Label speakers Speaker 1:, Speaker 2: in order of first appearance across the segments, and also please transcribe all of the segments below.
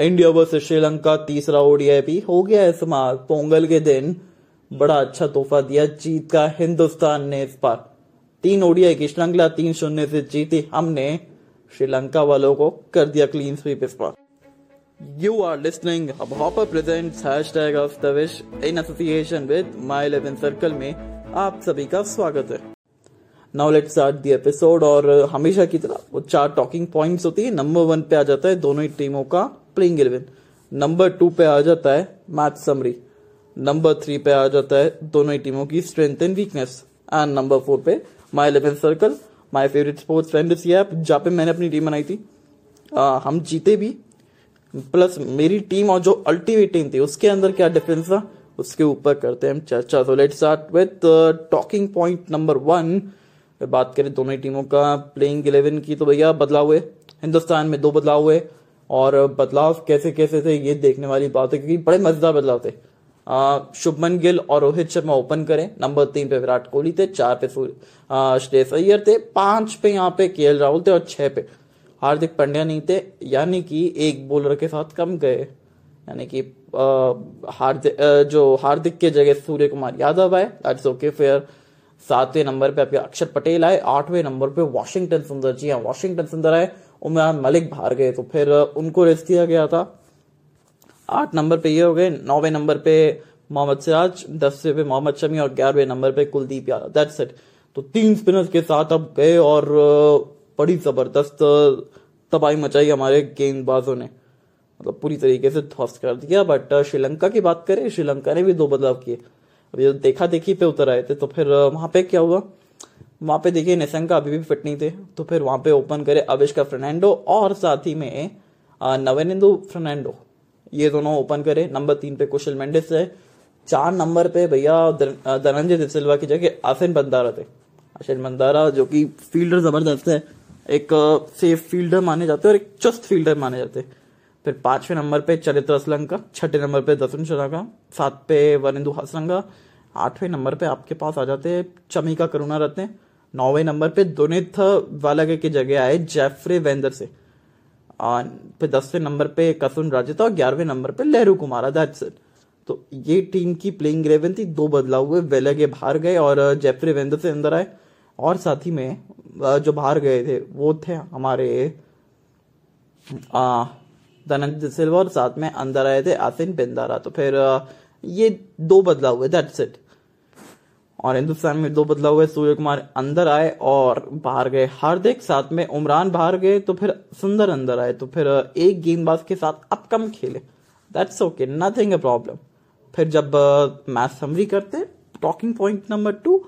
Speaker 1: India versus Sri Lanka तीसरा ODI भी हो गया है समाप्त पोंगल के दिन बड़ा अच्छा तोहफा दिया। जीत का हिंदुस्तान ने इस बार। तीन ओडीआई की श्रृंखला तीन शून्य से जीती। हमने श्रीलंका वालों को कर दिया क्लीन स्वीप इस बार। You are listening अब Hopper presents hashtag of the wish in association with My Eleven Circle में आप सभी का स्वागत है। Now let start the episode और हमेशा की तरह वो चार टॉकिंग पॉइंट्स होती है। नंबर वन पे आ जाता है। दोनों ही टीमों का प्लेइंग इलेवन नंबर टू पे आ जाता है मैच समरी नंबर थ्री पे आ जाता है दोनों ही टीमों की strength and weakness and number four पे My Eleven Circle my favourite sports fantasy app जहाँ पे मैंने अपनी टीम बनाई थी। आ, हम जीते भी प्लस मेरी टीम और जो अल्टीमेट टीम थी उसके अंदर क्या डिफरेंस था? उसके ऊपर करते हैं हम चर्चा। तो let start with talking point number one बात करें दोनों टीमों का प्लेइंग इलेवन की तो भैया बदलाव हुए। हिंदुस्तान में दो बदलाव हुए। और बदलाव कैसे कैसे थे, ये देखने वाली बात है, क्योंकि बड़े मज़ेदार बदलाव थे। शुभमन गिल और रोहित शर्मा ओपन करें, नंबर तीन पे विराट कोहली थे, चार पे श्रेयस अय्यर थे, पाँच पे यहाँ पे के राहुल थे और छह पे हार्दिक पांड्या नहीं थे, यानी कि एक बॉलर के साथ कम गए। यानी कि हार्दिक जो हार्दिक के जगह सूर्य कुमार यादव आए दैट्स ओके फेयर सातवें नंबर पे आपके अक्षर पटेल आए, आठवें नंबर पे वॉशिंगटन सुंदर जी हाँ वॉशिंगटन सुंदर आए उमरान मलिक बाहर गए तो फिर उनको रेस्ट दिया गया था। आठ नंबर पे ये हो गए, नौवे नंबर पे मोहम्मद सिराज दसवें पे मोहम्मद शमी और ग्यारहवें नंबर पे कुलदीप यादव। दैट्स इट तो तीन स्पिनर्स के साथ अब गए और बड़ी ज़बरदस्त तबाही मचाई हमारे गेंदबाजों ने। मतलब पूरी तरीके से ध्वस्त कर दिया बट श्रीलंका की बात करें, श्रीलंका ने भी दो बदलाव किए। अब ये देखा देखी पे उतर आए थे तो फिर वहाँ पे क्या हुआ? वहाँ पे देखिए निशंका अभी भी फिट नहीं थे तो फिर वहाँ पे ओपन करे अविष्का फर्नांडो और साथ ही में नवेनिंदु फर्नांडो ये दोनों ओपन करे। नंबर तीन पे कुशल मेंडिस है। चार नंबर पे भैया धनंजय दिसिल्वा की जगह आसिन बंदारा थे। आशिन बंदारा जो कि फील्डर ज़बरदस्त है। एक सेफ़ फील्डर माने जाते हैं और एक चुस्त फील्डर माने जाते फिर पाँचवें नंबर पे चरित्र असलंका छठे नंबर पे दसुन शरागा, सात पे वरिंदु हसरंगा, आठवें नंबर पे आपके पास आ जाते हैं चमिका करुणा रत्ने नौवे नंबर पे दुनित वाला की जगह आए जेफरे वेंदर से। फिर दसवें नंबर पे कसुन राजिता और ग्यारहवें नंबर पे लहरू कुमारा तो ये टीम की प्लेइंग इलेवन थी, दो बदलाव हुए, वेलगे बाहर गए और जेफरे वेंदर से अंदर आए। और साथ ही में जो बाहर गए थे, वो थे हमारे धनंजय सिल्वा और साथ में अंदर आए थे आसिन बिंदारा तो फिर ये दो बदलाव हुए दैट्स इट और हिंदुस्तान में दो बदलाव हुए। सूर्य कुमार अंदर आए और बाहर गए। हार्दिक, साथ में उमरान बाहर गए तो फिर सुंदर अंदर आए। तो फिर एक गेंदबाज के साथ अब कम खेले। That's okay nothing a problem फिर जब मैच समरी करते टॉकिंग पॉइंट नंबर टू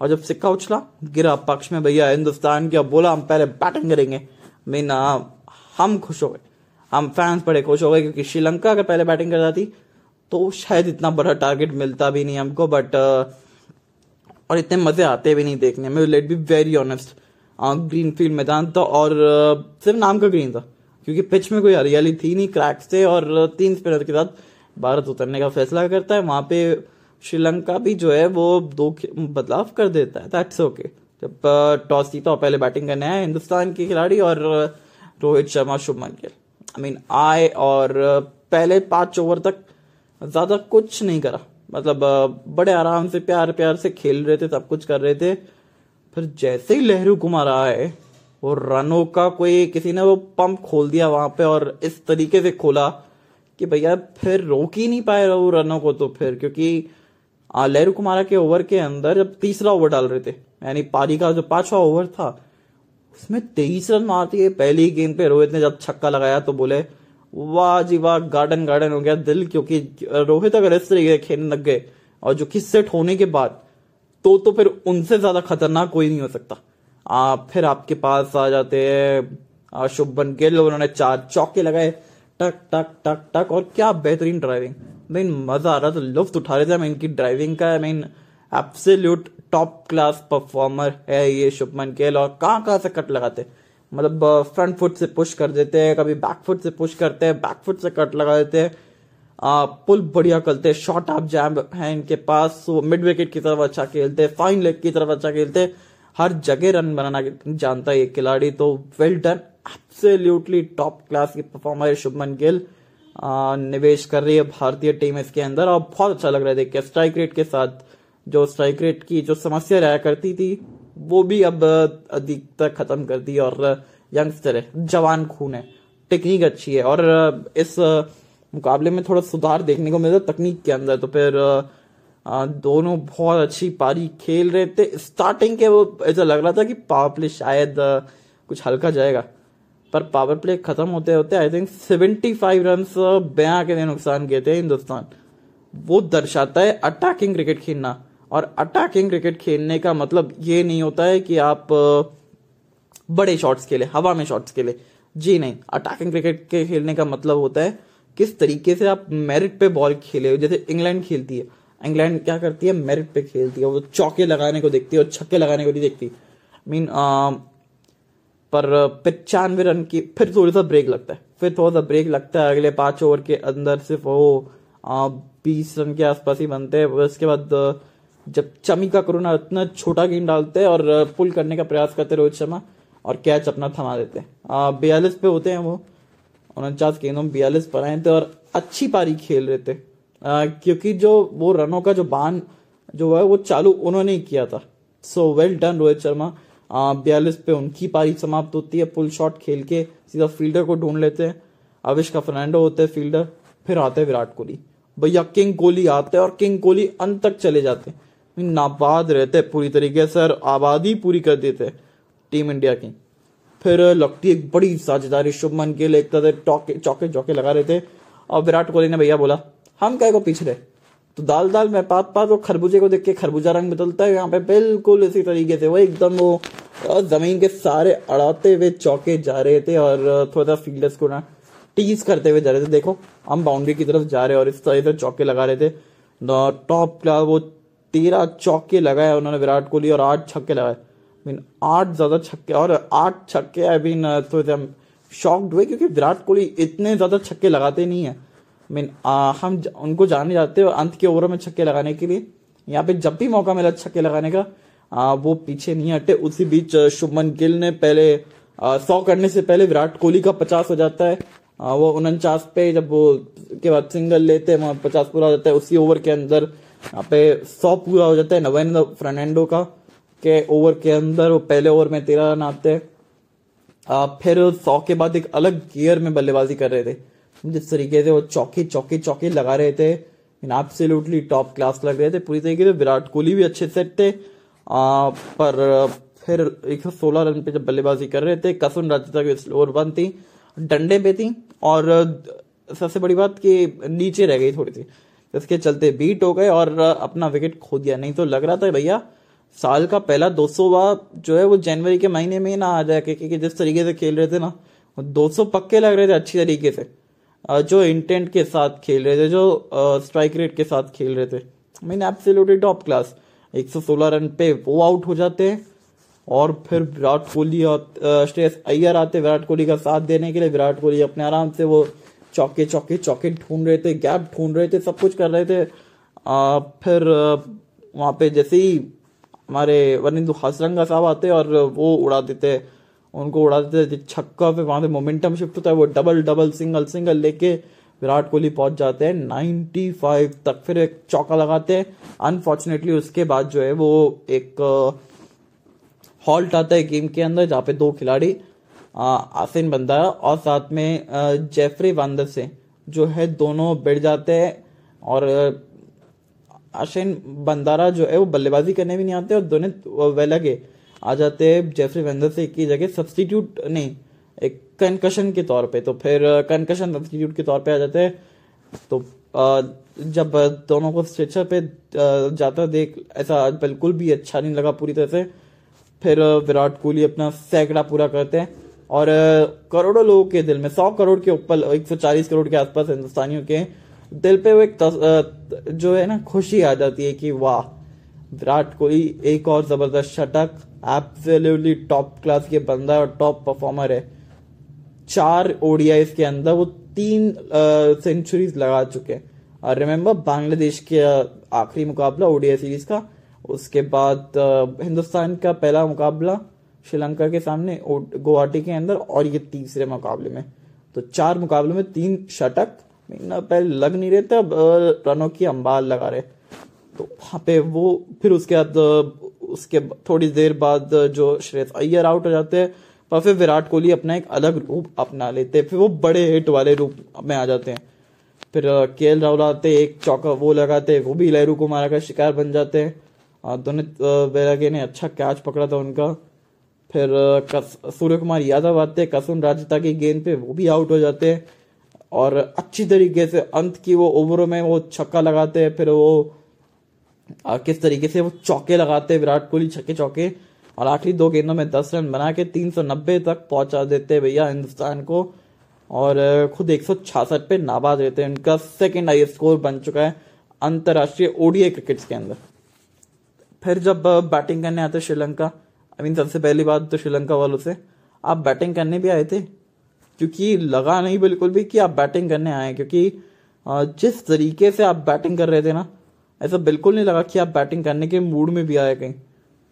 Speaker 1: और जब सिक्का उछला, गिरा पक्ष में, भैया, हिंदुस्तान क्या बोला, हम पहले बैटिंग करेंगे। मीन, हम खुश हो गए। हम फैंस बड़े खुश हो गए, क्योंकि श्रीलंका अगर पहले बैटिंग कर जाती तो शायद इतना बड़ा टारगेट मिलता भी नहीं हमको बट और इतने मज़े आते भी नहीं देखने में। Let be very honest green field मैदान था और सिर्फ़ नाम का ग्रीन था। क्योंकि पिच में कोई हरियाली थी नहीं क्रैक्स थे और तीन स्पिनर के साथ भारत उतरने का फैसला करता है। वहाँ पे श्रीलंका भी जो है वो दो बदलाव कर देता है। दैट्स ओके जब टॉस जीता और पहले बैटिंग करने आए हिंदुस्तान के खिलाड़ी और रोहित शर्मा, शुभमन गिल। आई मीन आए और पहले पाँच ओवर तक ज़्यादा कुछ नहीं करा। मतलब बड़े आराम से, प्यार प्यार से खेल रहे थे, सब कुछ कर रहे थे। फिर जैसे ही लहरू कुमार आए वो रनों का कोई, किसी ने वो पंप खोल दिया वहाँ पे और इस तरीके से खोला कि भैया, फिर रोक ही नहीं पाए वो रनों को तो फिर, क्योंकि लहरू कुमारा के ओवर के अंदर जब तीसरा ओवर डाल रहे थे, यानी पारी का जो पांचवा ओवर था, उसमें तेईस रन मारती है, पहली गेंद पे रोहित ने जब छक्का लगाया तो बोले वाह जी वाह गार्डन गार्डन हो गया दिल क्योंकि रोहित अगर इस तरीके खेलने लग गए और जो कि सेट होने के बाद तो तो फिर उनसे ज़्यादा खतरनाक कोई नहीं हो सकता। आ, फिर आपके पास आ जाते हैं शुभन गिल उन्होंने चार चौके लगाए टक टक टक टक और क्या बेहतरीन ड्राइविंग मीन मज़ा आ रहा था लुफ्त उठा रहे थे मैं इनकी ड्राइविंग का। Mean absolute top class performer है ये शुभमन गिल और कहाँ कहाँ से कट लगाते। मतलब फ्रंट फुट से पुश कर देते हैं कभी बैक फुट से पुश करते हैं बैक फुट से कट लगा देते हैं। पुल बढ़िया करते हैं शॉर्ट ऑफ़ जैम है इनके पास वो मिड विकेट की तरफ़ अच्छा खेलते हैं फाइन लेग की तरफ़ अच्छा खेलते हैं। हर जगह रन बनाना जानता है ये खिलाड़ी तो well done absolutely top class की परफॉर्मर है शुभमन गिल। आ, निवेश कर रही है भारतीय टीम इसके अंदर और बहुत अच्छा लग रहा है देख के स्ट्राइक रेट के साथ जो स्ट्राइक रेट की जो समस्या रहा करती थी वो भी अब अधिकतर खत्म कर दी और यंगस्टर है, जवान खून है, टेक्निक अच्छी है और इस मुकाबले में थोड़ा सुधार देखने को मिला तकनीक के अंदर। तो फिर दोनों बहुत अच्छी पारी खेल रहे थे। स्टार्टिंग के वो ऐसा लग रहा था कि पावर प्ले शायद कुछ हल्का जाएगा, पर पावर प्ले खत्म होते होते I think seventy five run बया के नुकसान किए थे हिंदुस्तान। वो दर्शाता है अटैकिंग क्रिकेट खेलना। और अटैकिंग क्रिकेट खेलने का मतलब ये नहीं होता है कि आप बड़े शॉट्स खेले, हवा में शॉट्स खेले। जी नहीं अटैकिंग क्रिकेट के खेलने का मतलब होता है किस तरीके से आप मेरिट पे बॉल खेले जैसे इंग्लैंड खेलती है। इंग्लैंड क्या करती है? मेरिट पे खेलती है। वो चौके लगाने को देखती है और छक्के लगाने को नहीं देखती। मीन पर पचानवे रन की, फिर थोड़ा सा ब्रेक लगता है। फिर थोड़ा सा ब्रेक लगता है। अगले पाँच ओवर के अंदर सिर्फ़ वो बीस रन के आसपास ही बनते हैं। उसके बाद जब चमी का करुणा इतना छोटा गेंद डालते हैं और पुल करने का प्रयास करते रोहित शर्मा और कैच अपना थमा देते हैं। बयालीस पे होते हैं वो उनचास गेंदों में बयालीस पर आए थे और अच्छी पारी खेल रहे थे। आ, क्योंकि जो वो रनों का जो बान जो है वो चालू उन्होंने ही किया था। So well done Rohit Sharma. बयालीस पे उनकी पारी समाप्त होती है पुल शॉट खेल के सीधा फील्डर को ढूंढ लेते हैं। अविष्का फर्नांडो होते हैं फील्डर फिर आते हैं विराट कोहली। भैया किंग कोहली आते हैं और किंग कोहली अंत तक चले जाते हैं। नाबाद रहते पूरी तरीके से आबादी पूरी कर देते टीम इंडिया की। फिर लगती एक बड़ी साझेदारी शुभमन के लिए तरह चौके चौके लगा रहे थे। और विराट कोहली ने भैया बोला, हम क्या को पीछे तो दाल दाल में पात पात वो खरबूजे को देख के खरबूजा रंग बदलता है, यहाँ पे बिल्कुल इसी तरीके से वो एकदम वो ज़मीन के सारे अड़ाते हुए चौके जा रहे थे और थोड़ा सा फील्डर्स को ना टीज करते हुए जा रहे थे। देखो, हम बाउंड्री की तरफ़ जा रहे और इस तरह से चौके लगा रहे थे। टॉप क्लास वो तेरह चौके लगाए उन्होंने विराट कोहली और आठ छक्के लगाए। मीन आठ ज़्यादा छक्के और आठ छक्के आई मीन तो हम शॉक्ड हुए क्योंकि विराट कोहली इतने ज़्यादा छक्के लगाते नहीं है। मीन हम उनको जाने जाते हैं अंत के ओवरों में छक्के लगाने के लिए। यहाँ पे जब भी मौका मिला छक्के लगाने का आ, वो पीछे नहीं हटे। उसी बीच शुभमन गिल ने पहले सौ करने से पहले विराट कोहली का पचास हो जाता है। आ, वो उनचास पे जब वो के बाद सिंगल लेते हैं पचास पूरा हो जाता है। उसी ओवर के अंदर यहाँ पे सौ पूरा हो जाता है नवेंद्र फर्नांडो का के ओवर के अंदर वो पहले ओवर में तेरह रन आते हैं। फिर सौ के बाद एक अलग गियर में बल्लेबाजी कर रहे थे। जिस तरीके से वो चौके चौके चौके लगा रहे थे। एब्सोल्युटली टॉप क्लास लग रहे थे। पूरी तरीके से विराट कोहली भी अच्छे सेट थे। आ, पर फिर एक सौ सोलह रन पे जब बल्लेबाजी कर रहे थे कसुन राजता की स्लोअर वन थी डंडे पे थी और सबसे बड़ी बात कि नीचे रह गई थोड़ी सी। इसके चलते बीट हो गए और अपना विकेट खो दिया। नहीं तो लग रहा था भैया, साल का पहला दो जो है वो जनवरी के महीने में ही ना आ जाए, क्योंकि जिस तरीके से खेल रहे थे ना दो सौ पक्के लग रहे थे अच्छी तरीके से। जो इंटेंट के साथ खेल रहे थे, जो स्ट्राइक रेट के साथ खेल रहे थे। Mean absolutely top class 116 run पे वो आउट हो जाते हैं, और फिर विराट कोहली और श्रेयस अय्यर आते विराट कोहली का साथ देने के लिए विराट कोहली अपने आराम से वो चौके चौके चौके ढूंढ रहे थे गैप ढूंढ रहे थे सब कुछ कर रहे थे। आ, फिर वहाँ पे जैसे ही हमारे वरिंदु हसरंगा साहब आते और वो उड़ा देते उनको उड़ा देते छक्का पे वहाँ पे मोमेंटम शिफ्ट होता है वो डबल डबल सिंगल सिंगल लेके विराट कोहली पहुँच जाते हैं। 95 तक फिर एक चौका लगाते हैं। अनफॉर्चुनेटली उसके बाद जो है वो एक हॉल्ट आता है गेम के अंदर जहाँ पे दो खिलाड़ी आसिन बंदारा और साथ में जेफरी वांदर से, जो है दोनों बैठ जाते हैं और आशिन बंदारा जो है वो बल्लेबाजी करने भी नहीं आते और दोनों वे लगे आ जाते हैं। जेफरी वेंदर से की जगह सब्सटीट्यूट नहीं, एक कंकशन के तौर पे तो फिर कंकशन सब्सटीट्यूट के तौर पे आ जाते हैं। तो जब दोनों को स्ट्रेचर पे जाता देख, ऐसा बिल्कुल भी अच्छा नहीं लगा पूरी तरह से। फिर विराट कोहली अपना सैकड़ा पूरा करते हैं। और करोड़ों लोगों के दिल में सौ करोड़ के ऊपर एक सौ चालीस करोड़ के आसपास हिंदुस्तानियों के दिल पे वो एक तस, जो है ना खुशी आ जाती है कि वाह विराट कोहली एक और ज़बरदस्त शटक एब्सोल्युटली टॉप क्लास के बंदा और टॉप परफॉर्मर है। चार ओडीआईस के अंदर वो तीन सेंचुरीज लगा चुके हैं। और रिमेम्बर बांग्लादेश के आखिरी मुकाबला ओडीआई सीरीज़ का उसके बाद हिंदुस्तान का पहला मुकाबला श्रीलंका के सामने गुवाहाटी के अंदर और ये तीसरे मुकाबले में। तो चार मुकाबले में तीन शतक पहले लग नहीं रहे थे, अब रनों की अंबाल लगा रहे। तो वहाँ पे वो, फिर उसके बाद उसके थोड़ी देर बाद जो श्रेयस अय्यर आउट हो जाते हैं, पर फिर विराट कोहली अपना एक अलग रूप अपना लेते हैं। फिर वो बड़े हिट वाले रूप में आ जाते हैं। फिर के एल राहुल आते एक चौका वो लगाते वो भी लहरू कुमार का शिकार बन जाते हैं। दुनित बैरागे ने अच्छा कैच पकड़ा था उनका। फिर कस, सूर्य कुमार यादव आते हैं कसुन राजता की गेंद पे वो भी आउट हो जाते हैं। और अच्छी तरीके से अंत की वो ओवरों में वो छक्का लगाते हैं फिर वो आ, किस तरीके से वो चौके लगाते हैं विराट कोहली छक्के चौके। और आखिरी दो गेंदों में दस रन बना के तीन सौ नब्बे तक पहुँचा देते हैं भैया हिंदुस्तान को। और खुद एक सौ छियासठ पे नाबाद रहते हैं। उनका सेकेंड हाई स्कोर बन चुका है अंतर्राष्ट्रीय ओडीआई क्रिकेट के अंदर। फिर जब बैटिंग करने आते श्रीलंका आई मीन सबसे पहली बात तो श्रीलंका वालों से आप बैटिंग करने भी आए थे? क्योंकि लगा नहीं बिल्कुल भी कि आप बैटिंग करने आए क्योंकि जिस तरीके से आप बैटिंग कर रहे थे ना ऐसा बिल्कुल नहीं लगा कि आप बैटिंग करने के मूड में भी आए कहीं।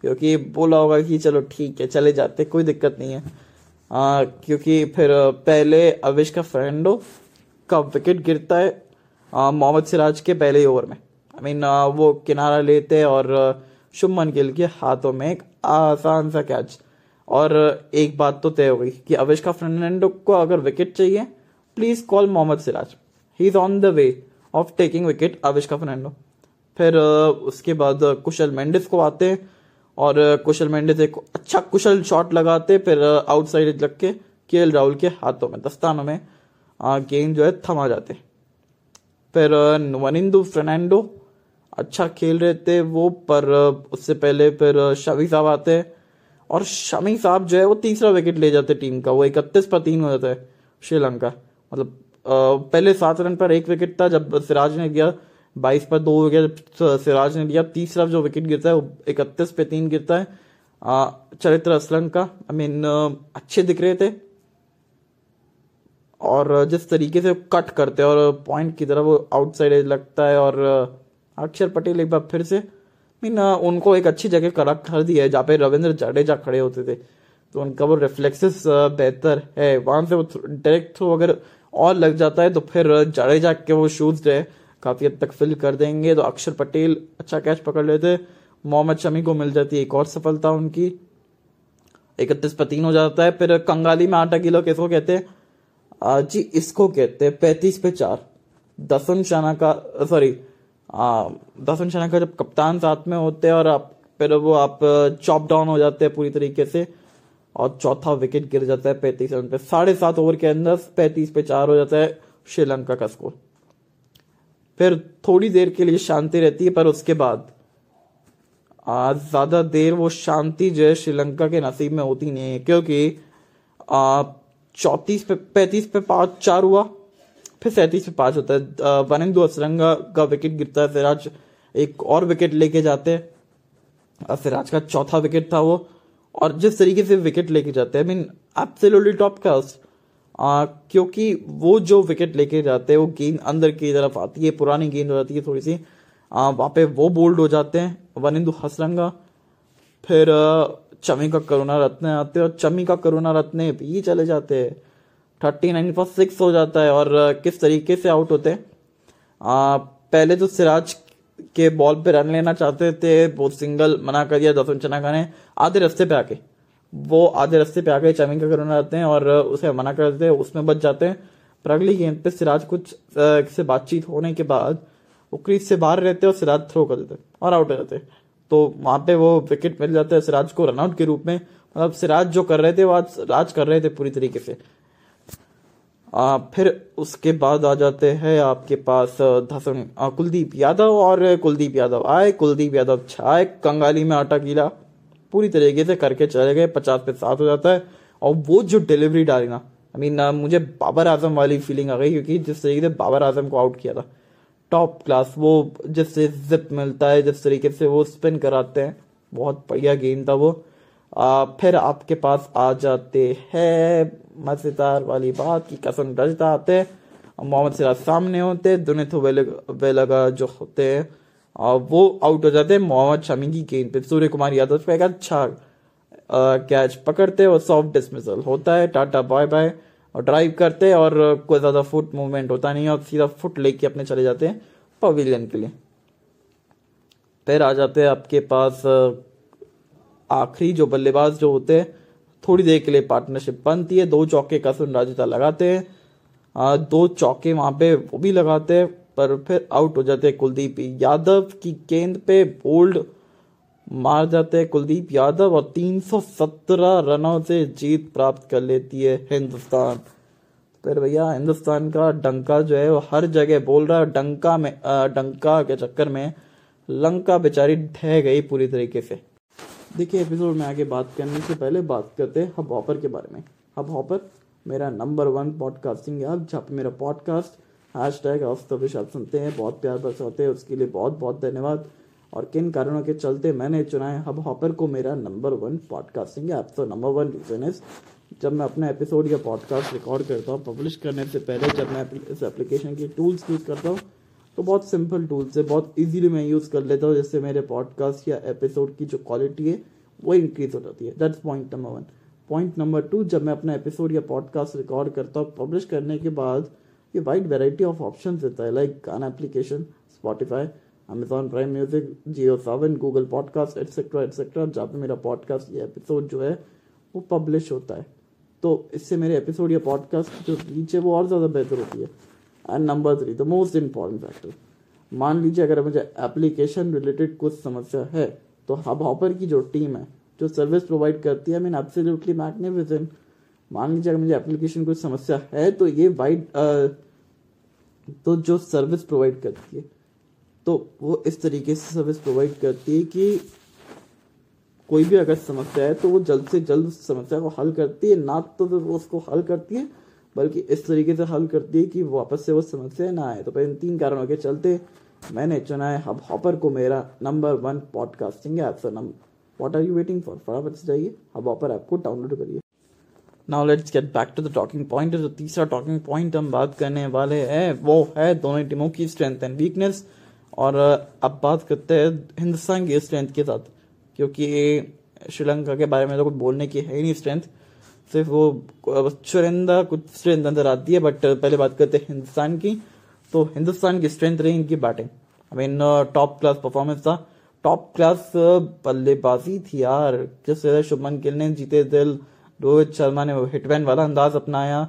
Speaker 1: क्योंकि बोला होगा कि चलो ठीक है चले जाते कोई दिक्कत नहीं है। अ, क्योंकि फिर पहले अविश का फ्रेंडो का विकेट गिरता है मोहम्मद सिराज के पहले ओवर में। आई मीन वो किनारा लेते और शुभमन गिल के हाथों में एक आसान सा कैच और एक बात तो तय हो गई कि अविष्का फर्नांडो को अगर विकेट चाहिए please call Mohammed Siraj. He is on the way of taking wicket Avishka Fernando. फिर उसके बाद कुशल मेंडिस को आते हैं और कुशल मेंडिस एक अच्छा कुशल शॉट लगाते फिर आउटसाइड लग के के राहुल के हाथों में, दस्तानों में गेंद जो है थमा जाते फिर वनिंदु फर्नांडो अच्छा खेल रहे थे वो, पर उससे पहले फिर शमी साहब आते हैं। और शमी साहब जो है वो तीसरा विकेट ले जाते टीम का, वो इकतीस पर तीन हो जाता है श्रीलंका। मतलब पहले सात रन पर एक विकेट था, जब सिराज ने दिया, बाईस पर दो विकेट सिराज ने दिया, तीसरा जो विकेट गिरता है, वो इकतीस पे तीन गिरता है। चरित्र असलन का आई मीन अच्छे दिख रहे थे। और, जिस तरीके से कट करते हैं, और पॉइंट की तरफ़ वो आउटसाइड लगता है, और अक्षर पटेल एक बार फिर से मीन उनको एक अच्छी जगह करा कर दिया है, जहाँ पे रविंद्र जडेजा खड़े होते थे। तो उनका वो रिफ्लेक्सेस बेहतर है। वहाँ से वो डायरेक्ट थ्रो अगर और लग जाता है तो फिर जडेजा के वो शूज़ जो है, काफ़ी हद तक फिल कर देंगे। तो अक्षर पटेल अच्छा कैच पकड़ लेते। मोहम्मद शमी को मिल जाती है एक और सफलता उनकी। इकतीस पर तीन हो जाता है। फिर कंगाली में आटा किलो किसको कहते हैं? जी, इसको कहते हैं, पैंतीस पे चार। दसन शाना का सॉरी दसन शाना का जब कप्तान साथ में होते हैं और आप, फिर वो आप चॉप डाउन हो जाते हैं पूरी तरीके से और चौथा विकेट गिर जाता है पैंतीस रन पे। साढ़े सात ओवर के अंदर पैंतीस पे चार हो जाता है श्रीलंका का स्कोर फिर थोड़ी देर के लिए शांति रहती है, पर उसके बाद, आज ज़्यादा देर वो शांति जो है श्रीलंका के नसीब में होती नहीं है, क्योंकि चौतीस पे, पैंतीस पे पाँच चार हुआ। फिर सैंतीस पे पाँच होता है। वनिंदु असरंगा का विकेट गिरता है सिराज एक और विकेट लेके जाते हैं। सिराज का चौथा विकेट था वो। और जिस तरीके से विकेट लेके जाते हैं आई मीन टॉप क्लास क्योंकि वो जो विकेट लेके जाते हैं, वो गेंद अंदर की तरफ़ आती है, पुरानी गेंद हो जाती है थोड़ी सी। वहाँ पे वो बोल्ड हो जाते हैं वनिंदु हसरंगा। फिर चमी का करुणा रत्न आते हैं, और चमी का करुणा रत्न भी चले जाते हैं। थर्टी नाइन पर सिक्स हो जाता है और किस तरीके से आउट होते हैं? पहले तो सिराज के बॉल पे रन लेना चाहते थे, वो सिंगल मना कर दिया दसवन चनाका ने आधे रास्ते पे आके। वो आधे रास्ते पे आके चमी का करुणा रहते हैं और उसे मना कर देते हैं, उसमें बच जाते हैं। पर अगली गेंद पे सिराज कुछ से बातचीत होने के बाद, वो क्रीज से बाहर रहते और सिराज थ्रो कर देते और आउट हो जाते तो वहाँ पे वो विकेट मिल जाता है सिराज को रनआउट के रूप में। मतलब सिराज जो कर रहे थे, वो आज राज कर रहे थे पूरी तरीके से। आ, फिर उसके बाद आ जाते हैं आपके पास धसन कुलदीप यादव और कुलदीप यादव आए। कुलदीप यादव छाए कंगाली में आटा गीला। पूरी तरीके से करके चले गए पचास पे सात हो जाता है। और वो जो डिलीवरी डाली ना आई मीन मुझे बाबर आज़म वाली फीलिंग आ गई क्योंकि जिस तरीके से बाबर आज़म को आउट किया था। टॉप क्लास वो जिससे जिप मिलता है जिस तरीके से वो स्पिन कराते हैं बहुत बढ़िया गेम था वो। आ, फिर आपके पास आ जाते हैं मज़ेदार वाली बात की कसम रजता आते हैं मोहम्मद सिराज सामने होते दुनित वेलगा जो होते हैं आ, वो आउट हो जाते मोहम्मद शमी की गेंद पे। सूर्य कुमार यादव पे एक अच्छा कैच पकड़ते और सॉफ्ट डिसमिसल होता है टाटा बाय बाय और ड्राइव करते और कोई ज़्यादा फुट मूवमेंट होता नहीं और सीधा फुट लेके अपने चले जाते हैं पवेलियन के लिए। फिर आ जाते हैं आपके पास आखिरी जो बल्लेबाज जो होते हैं थोड़ी देर के लिए पार्टनरशिप बनती है। दो चौके का राजता लगाते हैं। दो चौके वहाँ पे वो भी लगाते हैं, पर फिर आउट हो जाते हैं कुलदीप यादव की गेंद पे बोल्ड मार जाते हैं कुलदीप यादव और 317 रनों से जीत प्राप्त कर लेती है हिंदुस्तान। फिर भैया, हिंदुस्तान का डंका जो है वो हर जगह बोल रहा है डंका में डंका के चक्कर में लंका बेचारी ढह गई पूरी तरीके से। देखिए एपिसोड में आगे बात करने से पहले बात करते हैं हब हॉपर के बारे में। हब हॉपर मेरा नंबर वन पॉडकास्टिंग ऐप जहाँ पे मेरा पॉडकास्ट हैश टैग आप सुनते हैं, बहुत प्यार बरसाते हैं, उसके लिए बहुत बहुत धन्यवाद। और किन कारणों के चलते मैंने चुना है हब हॉपर को मेरा नंबर वन पॉडकास्टिंग ऐप तो नंबर वन रीज़न इज़ जब मैं अपना एपिसोड या पॉडकास्ट रिकॉर्ड करता हूँ पब्लिश करने से पहले जब मैं इस एप्लीकेशन की टूल्स यूज़ करता हूँ तो बहुत सिंपल टूल्स है, बहुत इजीली मैं यूज़ कर लेता हूँ जिससे मेरे पॉडकास्ट या एपिसोड की जो क्वालिटी है, वो इंक्रीज हो जाती है। That's point number one point number two जब मैं अपना एपिसोड या पॉडकास्ट रिकॉर्ड करता हूँ पब्लिश करने के बाद ये वाइड वेराइटी ऑफ़ ऑप्शन देता है like Gaana application Spotify Amazon Prime Music Jio Saavn Google Podcast etcetera etcetera जहाँ पे मेरा पॉडकास्ट या एपिसोड जो है, वो पब्लिश होता है। तो इससे मेरे एपिसोड या पॉडकास्ट जो रीच है, वो और ज़्यादा बेहतर होती है। And number three the most important factor मान लीजिए अगर मुझे एप्लीकेशन रिलेटेड कुछ समस्या है तो हब हॉपर की जो टीम है, जो सर्विस प्रोवाइड करती है मीन एब्सोल्युटली मैग्निफिसेंट मान लीजिए अगर मुझे एप्लीकेशन कुछ समस्या है तो ये वाइड तो जो सर्विस प्रोवाइड करती है तो वो इस तरीके से सर्विस प्रोवाइड करती है कि कोई भी अगर समस्या है तो वो जल्द से जल्द उस समस्या को हल करती है। ना तो वो उसको हल करती है बल्कि इस तरीके से हल करती है कि वापस से वो समस्या ना आए। तो इन तीन कारणों के चलते मैंने चुना है हब हॉपर को मेरा number one podcasting app so now what are you waiting for फटाफट से जाइए हब हॉपर ऐप को डाउनलोड करिए। Now let's get back to the talking point जो तीसरा टॉकिंग पॉइंट हम बात करने वाले हैं, वो है दोनों टीमों की स्ट्रेंथ एंड वीकनेस और, अब बात करते हैं हिंदुस्तान की स्ट्रेंथ के साथ, क्योंकि श्रीलंका के बारे में तो कुछ बोलने की है ही नहीं स्ट्रेंथ सिर्फ़ वो चुरिंदा कुछ स्ट्रेंथ नज़र आती है बट पहले बात करते हैं हिंदुस्तान की। तो हिंदुस्तान की स्ट्रेंथ रही इनकी batting I mean top class performance था। टॉप क्लास बल्लेबाजी थी यार। जिस तरह शुभमन गिल ने जीते दिल, रोहित शर्मा ने हिटमैन वाला अंदाज अपनाया।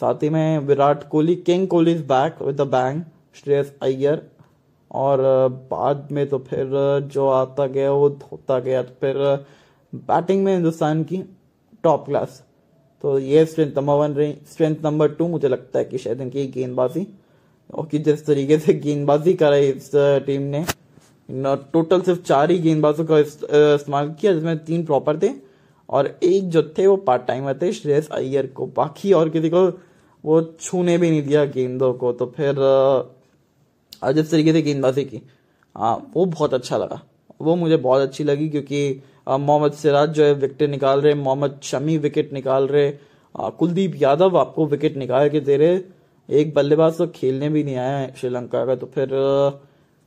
Speaker 1: साथ ही में Virat Kohli king Kohli back with the bang Shreyas Iyer. और, बाद में तो फिर, जो आता गया, वो होता गया। तो फिर बैटिंग में हिंदुस्तान की टॉप क्लास तो ये स्ट्रेंथ नंबर वन रही। स्ट्रेंथ नंबर टू मुझे लगता है कि शायद इनकी गेंदबाजी और कि जिस तरीके से गेंदबाजी कराई इस टीम ने। टोटल सिर्फ़ चार ही गेंदबाजों का इस्तेमाल किया, जिसमें तीन प्रॉपर थे और एक जो थे वो पार्ट टाइमर थे, श्रेयस अय्यर को। बाकी और किसी को वो छूने भी नहीं दिया गेंदों को। तो फिर जिस तरीके से गेंदबाजी की हाँ वो बहुत अच्छा लगा। वो मुझे बहुत अच्छी लगी क्योंकि मोहम्मद सिराज जो है विकेट निकाल रहे, मोहम्मद शमी विकेट निकाल रहे। कुलदीप यादव आपको विकेट निकाल के दे रहे। एक बल्लेबाज तो खेलने भी नहीं आया है श्रीलंका का तो फिर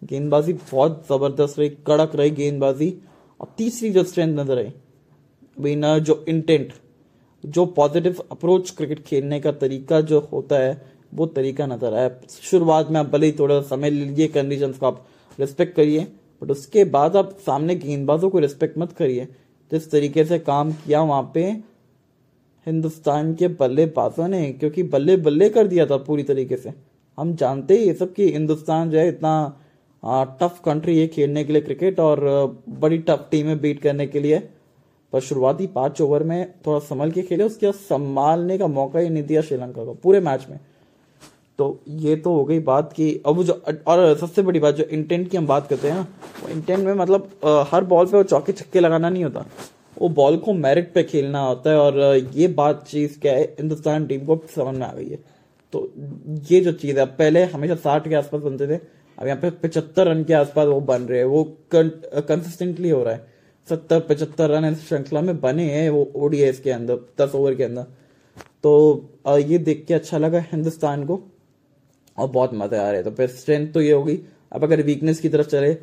Speaker 1: गेंदबाजी बहुत ज़बरदस्त रही, कड़क रही गेंदबाजी। और तीसरी जो स्ट्रेंथ नज़र आई बिना जो इंटेंट जो पॉजिटिव अप्रोच क्रिकेट खेलने का तरीका जो होता है, वो तरीका नज़र आया। शुरुआत में आप भले ही थोड़ा समय लीजिए कंडीशन को आप रिस्पेक्ट करिए। बट उसके बाद आप सामने गेंदबाजों को रिस्पेक्ट मत करिए। जिस तरीके से काम किया वहाँ पे, हिंदुस्तान के बल्लेबाजों ने, क्योंकि बल्ले बल्ले कर दिया था पूरी तरीके से। हम जानते ही ये सब कि हिंदुस्तान जो है इतना टफ कंट्री है खेलने के लिए क्रिकेट और बड़ी टफ टीमें बीट करने के लिए। पर शुरुआती पाँच ओवर में थोड़ा संभल के खेले, उसके बाद संभालने का मौका ही नहीं दिया श्रीलंका को, पूरे मैच में। तो ये तो हो गई बात की अब जो, और सबसे बड़ी बात जो इंटेंट की हम बात करते हैं ना वो इंटेंट में मतलब हर बॉल पे वो चौके छक्के लगाना नहीं होता। वो बॉल को मेरिट पे खेलना होता है और ये बात चीज़ क्या है, हिंदुस्तान टीम को समझ में आ गई है। तो ये जो चीज़ है पहले हमेशा साठ के आसपास बनते थे, अब यहाँ पे पचहत्तर रन के आसपास वो बन रहे हैं, वो कंसिस्टेंटली हो रहा है। सत्तर, पचहत्तर रन इस श्रृंखला में बने हैं वो ओडीएस के अंदर, दस ओवर के अंदर। तो ये देख के अच्छा लगा हिंदुस्तान को। और बहुत मज़े आ रहे तो फिर स्ट्रेंथ तो ये होगी। अब अगर वीकनेस की तरफ़ चले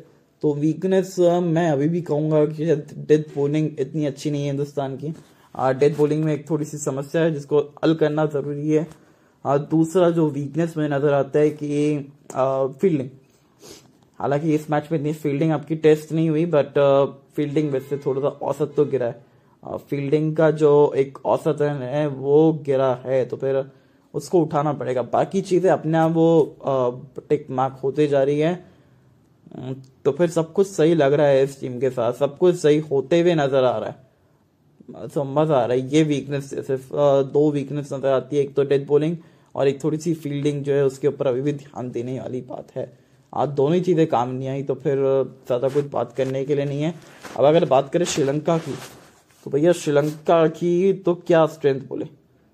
Speaker 1: तो वीकनेस मैं अभी भी कहूँगा कि डेथ बोलिंग इतनी अच्छी नहीं है हिंदुस्तान की। डेथ बॉलिंग में एक थोड़ी सी समस्या है जिसको हल करना ज़रूरी है। आ, दूसरा जो वीकनेस में नज़र आता है कि फील्डिंग हालाँकि इस मैच में इतनी फील्डिंग आपकी टेस्ट नहीं हुई बट फील्डिंग वैसे थोड़ा सा औसत तो गिरा है। फील्डिंग का जो एक औसत है वो गिरा है। तो फिर उसको उठाना पड़ेगा। बाकी चीज़ें अपने आप वो टिक मार्क होते जा रही है। तो फिर सब कुछ सही लग रहा है इस टीम के साथ। सब कुछ सही होते हुए नज़र आ रहा है। तो मज़ा आ रहा है। ये वीकनेस सिर्फ़ दो वीकनेस नज़र आती है। एक तो डेथ बॉलिंग और एक थोड़ी सी फील्डिंग जो है, उसके ऊपर अभी भी ध्यान देने वाली बात है। आज दोनों ही चीज़ें काम नहीं आई तो फिर ज़्यादा कुछ बात करने के लिए नहीं है। अब अगर बात करें श्रीलंका की तो भैया श्रीलंका की तो क्या स्ट्रेंथ बोले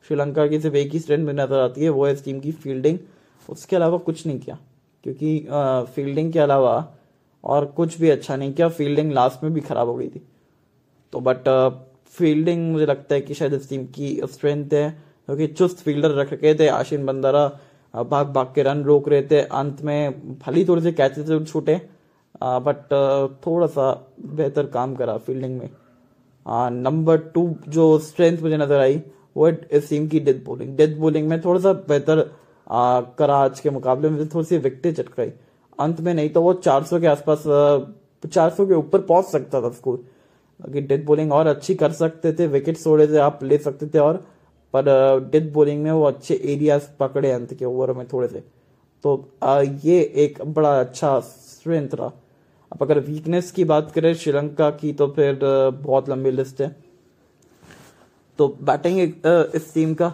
Speaker 1: श्रीलंका की सिर्फ़ एक ही स्ट्रेंथ में नज़र आती है, वो है इस टीम की फील्डिंग उसके अलावा कुछ नहीं किया, क्योंकि फील्डिंग के अलावा और कुछ भी अच्छा नहीं किया। फील्डिंग लास्ट में भी खराब हो गई थी। तो बट फील्डिंग मुझे लगता है कि शायद इस टीम की स्ट्रेंथ है, क्योंकि चुस्त फील्डर रख रखे थे, आशीन बंदारा भाग भाग के रन रोक रहे थे, अंत में भली थोड़े से कैचेस छूटे। बट थोड़ा सा बेहतर काम करा फील्डिंग में। नंबर टू जो स्ट्रेंथ मुझे नज़र आई वो इस टीम की डेथ बॉलिंग डेथ बॉलिंग में थोड़ा सा बेहतर करा आज के मुकाबले में थोड़ी सी विकटें चटकाई। अंत में नहीं तो वो 400 के आसपास 400 के ऊपर पहुँच सकता था स्कोर डेथ बॉलिंग और अच्छी कर सकते थे विकेट थोड़े से आप ले सकते थे और, पर डेथ बॉलिंग में वो अच्छे एरियाज़ पकड़े अंत के ओवर में थोड़े से। तो ये एक बड़ा अच्छा स्ट्रेंथ रहा। अब अगर वीकनेस की बात करें, श्रीलंका की तो फिर बहुत लंबी लिस्ट है। तो बैटिंग इस टीम का,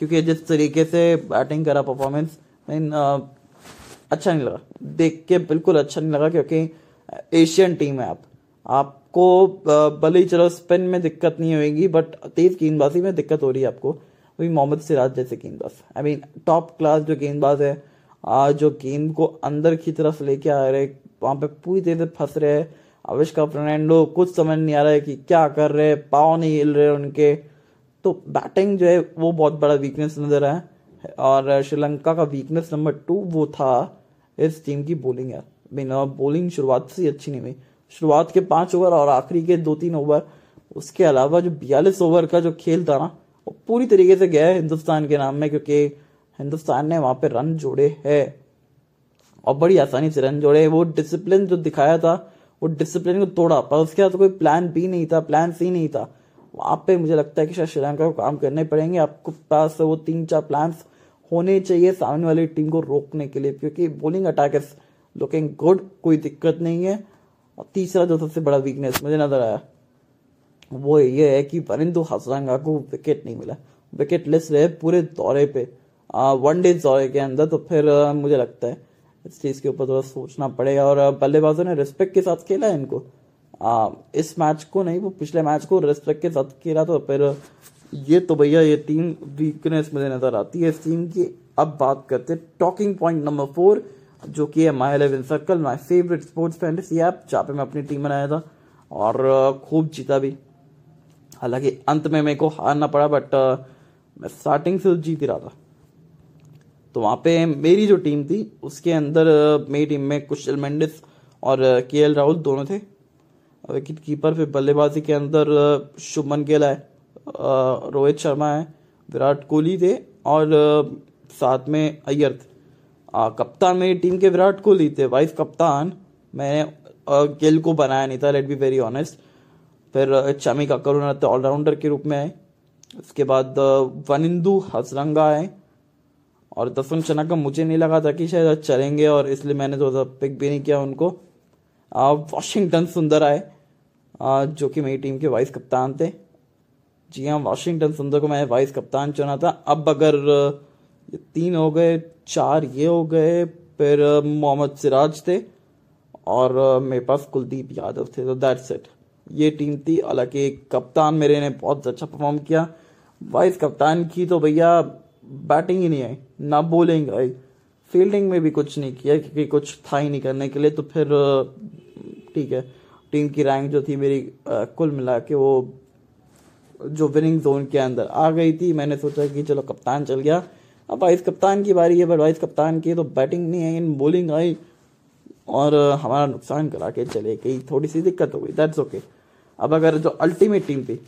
Speaker 1: क्योंकि जिस तरीके से बैटिंग करा परफॉर्मेंस मीन अच्छा नहीं लगा। देख के बिल्कुल अच्छा नहीं लगा क्योंकि एशियन टीम है आप। आपको भले ही चलो स्पिन में दिक्कत नहीं होगी बट तेज गेंदबाजी में दिक्कत हो रही है आपको। वही मोहम्मद सिराज जैसे गेंदबाज। आई मीन टॉप क्लास जो गेंदबाज है जो गेंद को अंदर की तरफ़ लेके आ रहे, वहाँ पे पूरी तरह से फंस रहे हैं अविष्का फर्नैंडो, कुछ समझ नहीं आ रहा है कि क्या कर रहे हैं पाव नहीं हिल रहे उनके। तो बैटिंग जो है, वो बहुत बड़ा वीकनेस नज़र आया। और श्रीलंका का वीकनेस नंबर टू वो था इस टीम की बॉलिंग है मीन बॉलिंग शुरुआत से अच्छी नहीं हुई। शुरुआत के पाँच ओवर और आखिरी के दो तीन ओवर उसके अलावा जो बयालीस ओवर का जो खेल था ना, वो पूरी तरीके से गया है हिंदुस्तान के नाम में, क्योंकि हिंदुस्तान ने वहाँ पे रन जोड़े हैं। और बड़ी आसानी से रन जोड़े वो डिसिप्लिन जो दिखाया था, वो डिसिप्लिन को तोड़ा, पर उसके साथ कोई प्लान बी नहीं था प्लान सी नहीं था। वहाँ पे मुझे लगता है कि शायद श्रीलंका को काम करने पड़ेंगे। आपको पास वो तीन चार प्लान होने चाहिए सामने वाली टीम को रोकने के लिए क्योंकि bowling attack is looking good कोई दिक्कत नहीं है। और तीसरा जो सबसे बड़ा वीकनेस मुझे नज़र आया वो ये है कि परिंदु हसरंगा को विकेट नहीं मिला। विकेट लेस रहे पूरे दौरे पे। वन डे दौरे के अंदर तो फिर आ, मुझे लगता है इस चीज़ के ऊपर थोड़ा सोचना पड़ेगा। और बल्लेबाजों ने रिस्पेक्ट के साथ खेला है इनको। आ, इस मैच को नहीं वो पिछले मैच को रिस्पेक्ट के साथ खेला तो फिर ये तो भैया ये टीम वीकनेस मुझे नज़र आती है इस टीम की। अब बात करते टॉकिंग पॉइंट नंबर फोर जो कि है My Eleven Circle my favourite sports fantasy app जहाँ पे मैं अपनी टीम बनाया था और खूब जीता भी। हालाँकि अंत में मेरे को हारना पड़ा बट मैं स्टार्टिंग से जीत ही रहा था। तो वहाँ पे मेरी जो टीम थी उसके अंदर मेरी टीम में कुशल मेंडिस और के एल राहुल दोनों थे। विकेट कीपर फिर बल्लेबाजी के अंदर शुभमन गिल है रोहित शर्मा है, विराट कोहली थे और साथ में अय्यर थे। कप्तान मेरी टीम के विराट कोहली थे वाइस कप्तान। मैंने गिल को बनाया नहीं था, लेट बी वेरी ऑनेस्ट। फिर चमी का करुणा ऑलराउंडर के रूप में आए। उसके बाद वनिंदु हसरंगा आए। और दसवन चना का मुझे नहीं लगा था कि शायद चलेंगे और इसलिए मैंने थोड़ा सा पिक भी नहीं किया उनको। वॉशिंगटन सुंदर आए। जो कि मेरी टीम के वाइस कप्तान थे। जी हाँ वॉशिंगटन सुंदर को मैं वाइस कप्तान चुना था। अब अगर तीन हो गए, चार ये हो गए, फिर, मोहम्मद सिराज थे और, मेरे पास कुलदीप यादव थे तो दैट्स इट ये टीम थी, हालाँकि कप्तान मेरे ने बहुत अच्छा परफॉर्म किया। वाइस कप्तान की तो भैया बैटिंग ही नहीं आई, ना बॉलिंग आई। फील्डिंग में भी कुछ नहीं किया, क्योंकि कुछ था ही नहीं करने के लिए तो फिर ठीक है। टीम की रैंक जो थी मेरी कुल मिला के वो जो विनिंग जोन के अंदर आ गई थी मैंने सोचा कि चलो कप्तान चल गया। अब वाइस कप्तान की बारी है बट वाइस कप्तान की तो बैटिंग नहीं आई इन बॉलिंग आई और हमारा नुकसान करा के चले गई। थोड़ी सी दिक्कत हो गई दैट्स ओके अब अगर जो अल्टीमेट टीम थी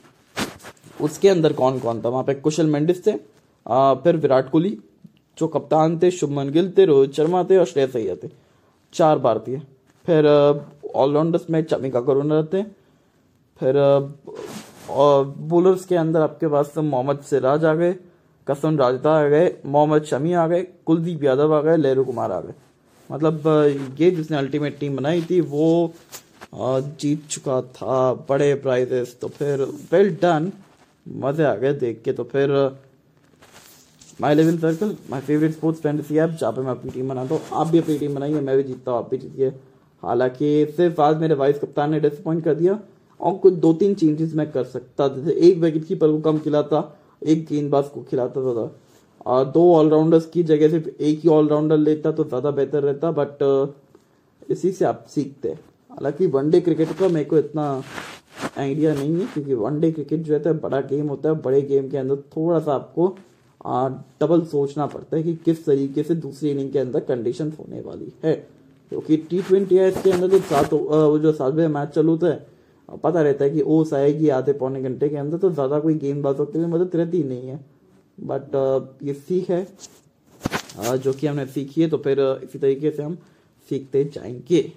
Speaker 1: उसके अंदर कौन कौन था? वहाँ पे कुशल मेंडिस थे आ, फिर विराट कोहली जो कप्तान थे शुभमन गिल थे रोहित शर्मा थे और श्रेयस अय्यर थे। चार भारतीय फिर ऑलराउंडर्स में चमिका करुणा थे फिर बॉलर्स के अंदर आपके पास मोहम्मद सिराज आ गए, कसम राजदा आ गए, मोहम्मद शमी आ गए, कुलदीप यादव आ गए लहरू कुमार आ गए। मतलब ये जिसने अल्टीमेट टीम बनाई थी, वो जीत चुका था, बड़े प्राइजेस तो फिर वेल डन मज़े आ गए देख के तो फिर My Eleven Circle my favourite sports fantasy app जहाँ पे मैं अपनी टीम बनाता हूँ आप भी अपनी टीम बनाइए, मैं भी जीतता हूँ, आप भी जीतिए। हालाँकि सिर्फ़ आज मेरे वाइस कप्तान ने डिसअपॉइंट कर दिया और कुछ दो तीन चेंजेस मैं कर सकता जैसे एक विकेट कीपर को कम खिलाता, एक गेंदबाज को खिलाता था। और दो ऑलराउंडर्स की जगह सिर्फ़ एक ही ऑलराउंडर लेता तो ज़्यादा बेहतर रहता बट इसी से आप सीखते हैं। हालाँकि वनडे क्रिकेट का मेरे को इतना आइडिया नहीं है, क्योंकि वनडे क्रिकेट जो है, बड़ा गेम होता है। बड़े गेम के अंदर थोड़ा सा आपको डबल सोचना पड़ता है कि किस तरीके से दूसरी इनिंग के अंदर कंडीशन होने वाली है। क्योंकि टी ट्वेंटी है, इसके अंदर जो सात वो जो बजे मैच चालू है पता रहता है कि ओस आएगी आधे पौने घंटे के अंदर तो ज़्यादा कोई गेंदबाजों के लिए मदद रहती ही नहीं है। बट ये सीख है। जो कि हमने सीखी है तो फिर, इसी तरीके से हम सीखते जाएँगे।